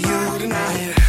for you tonight.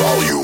volume.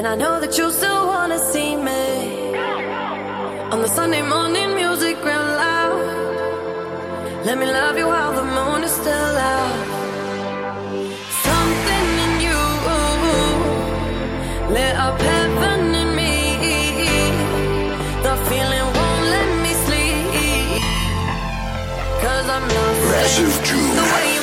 And I know that you still wanna see me on the Sunday morning music real loud. Let me love you while the moon is still out. Something in you lit up heaven in me. The feeling won't let me sleep. Cause I'm not the way you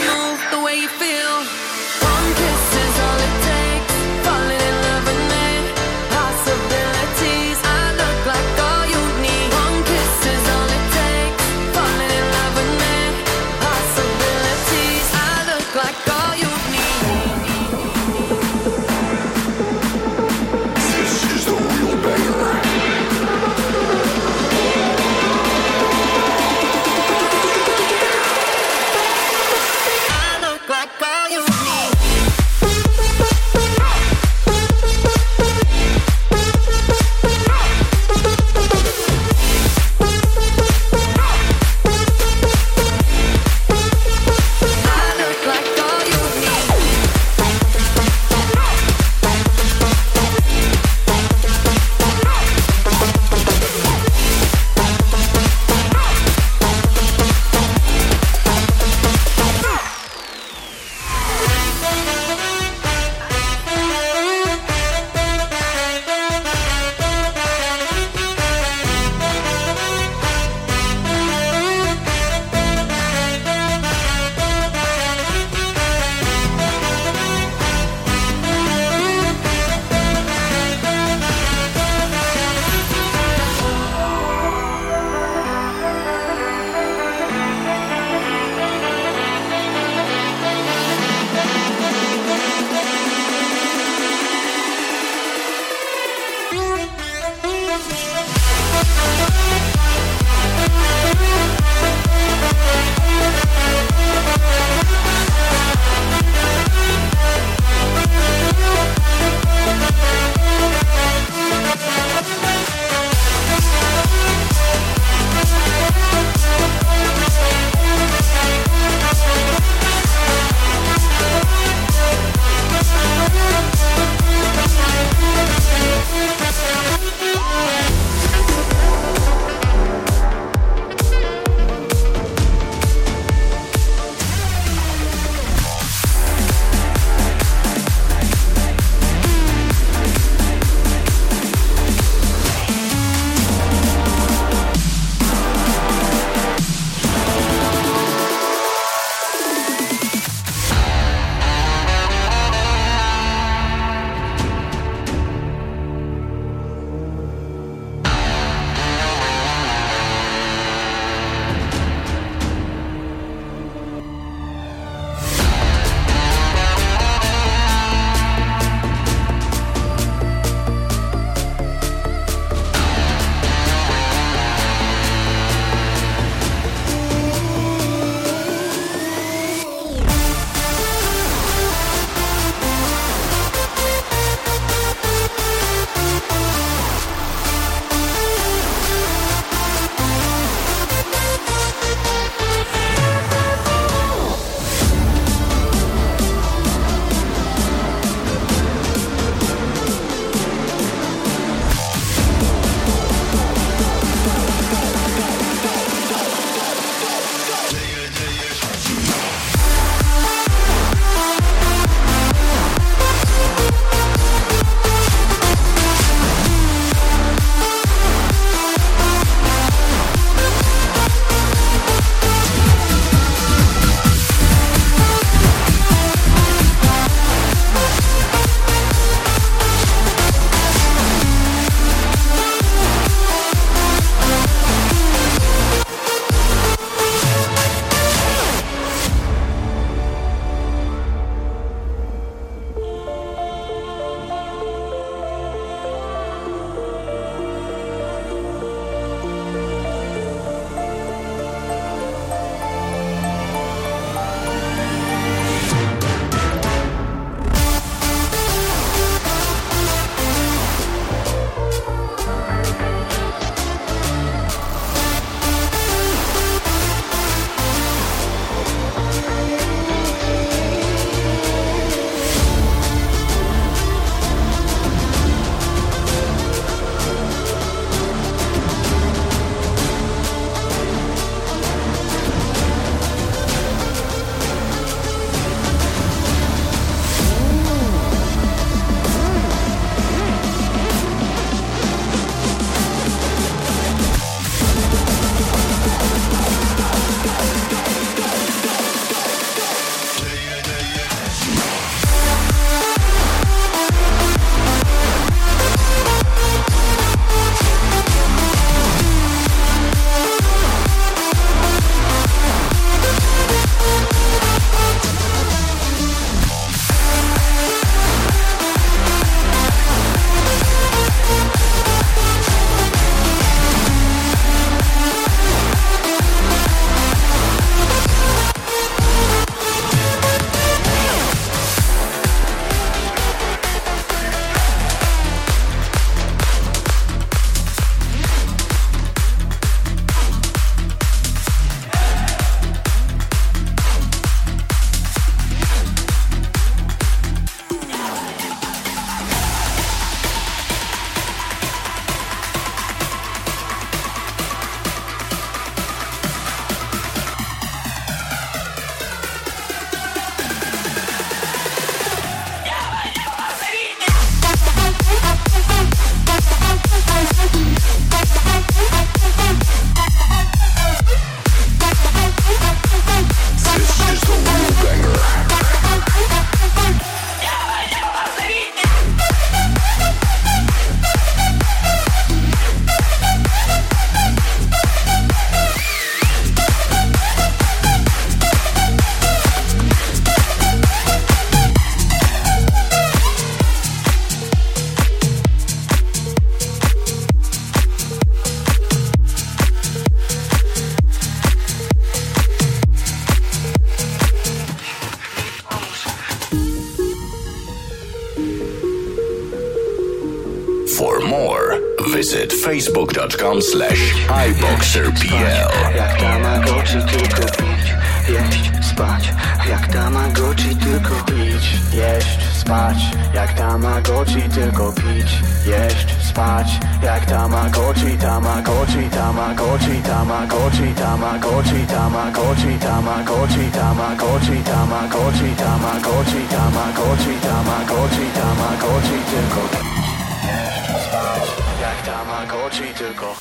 patronite.com slash iboxerpl Jak Tamagotchi tylko pić, jeść, spać Jak Tamagotchi tylko pić, jeść, spać Jak Tamagotchi tylko pić, jeść, spać Jak Tamagotchi, Tamagotchi, Tamagotchi, Tamagotchi, Tamagotchi, Tamagotchi, Tamagotchi, Tamagotchi, Tamagotchi, Tamagotchi, Tamagotchi, Tamagotchi, Tamagotchi, Tamagotchi tylko pić Tamagotchi tylko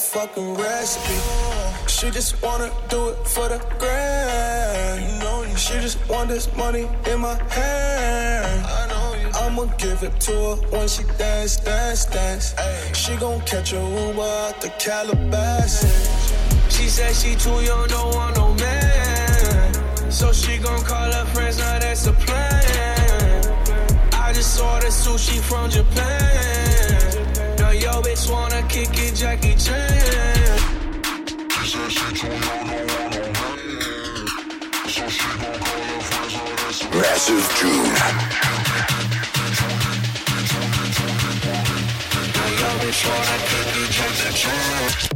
fucking recipe. She just wanna do it for the grand. You know, she just want this money in my hand. I know you. I'ma give it to her when she dance, dance, dance. She gon' catch a Uber out the Calabasas. She said she too young, don't want no man. So she gon' call her friends, now that's a plan. I just saw the sushi from Japan. Now yo bitch wanna kick it, Jackie Chan. She said she too young, don't want no man. So she gon' call her friends, now that's Massive June. Yo bitch wanna kick it, Jackie Chan.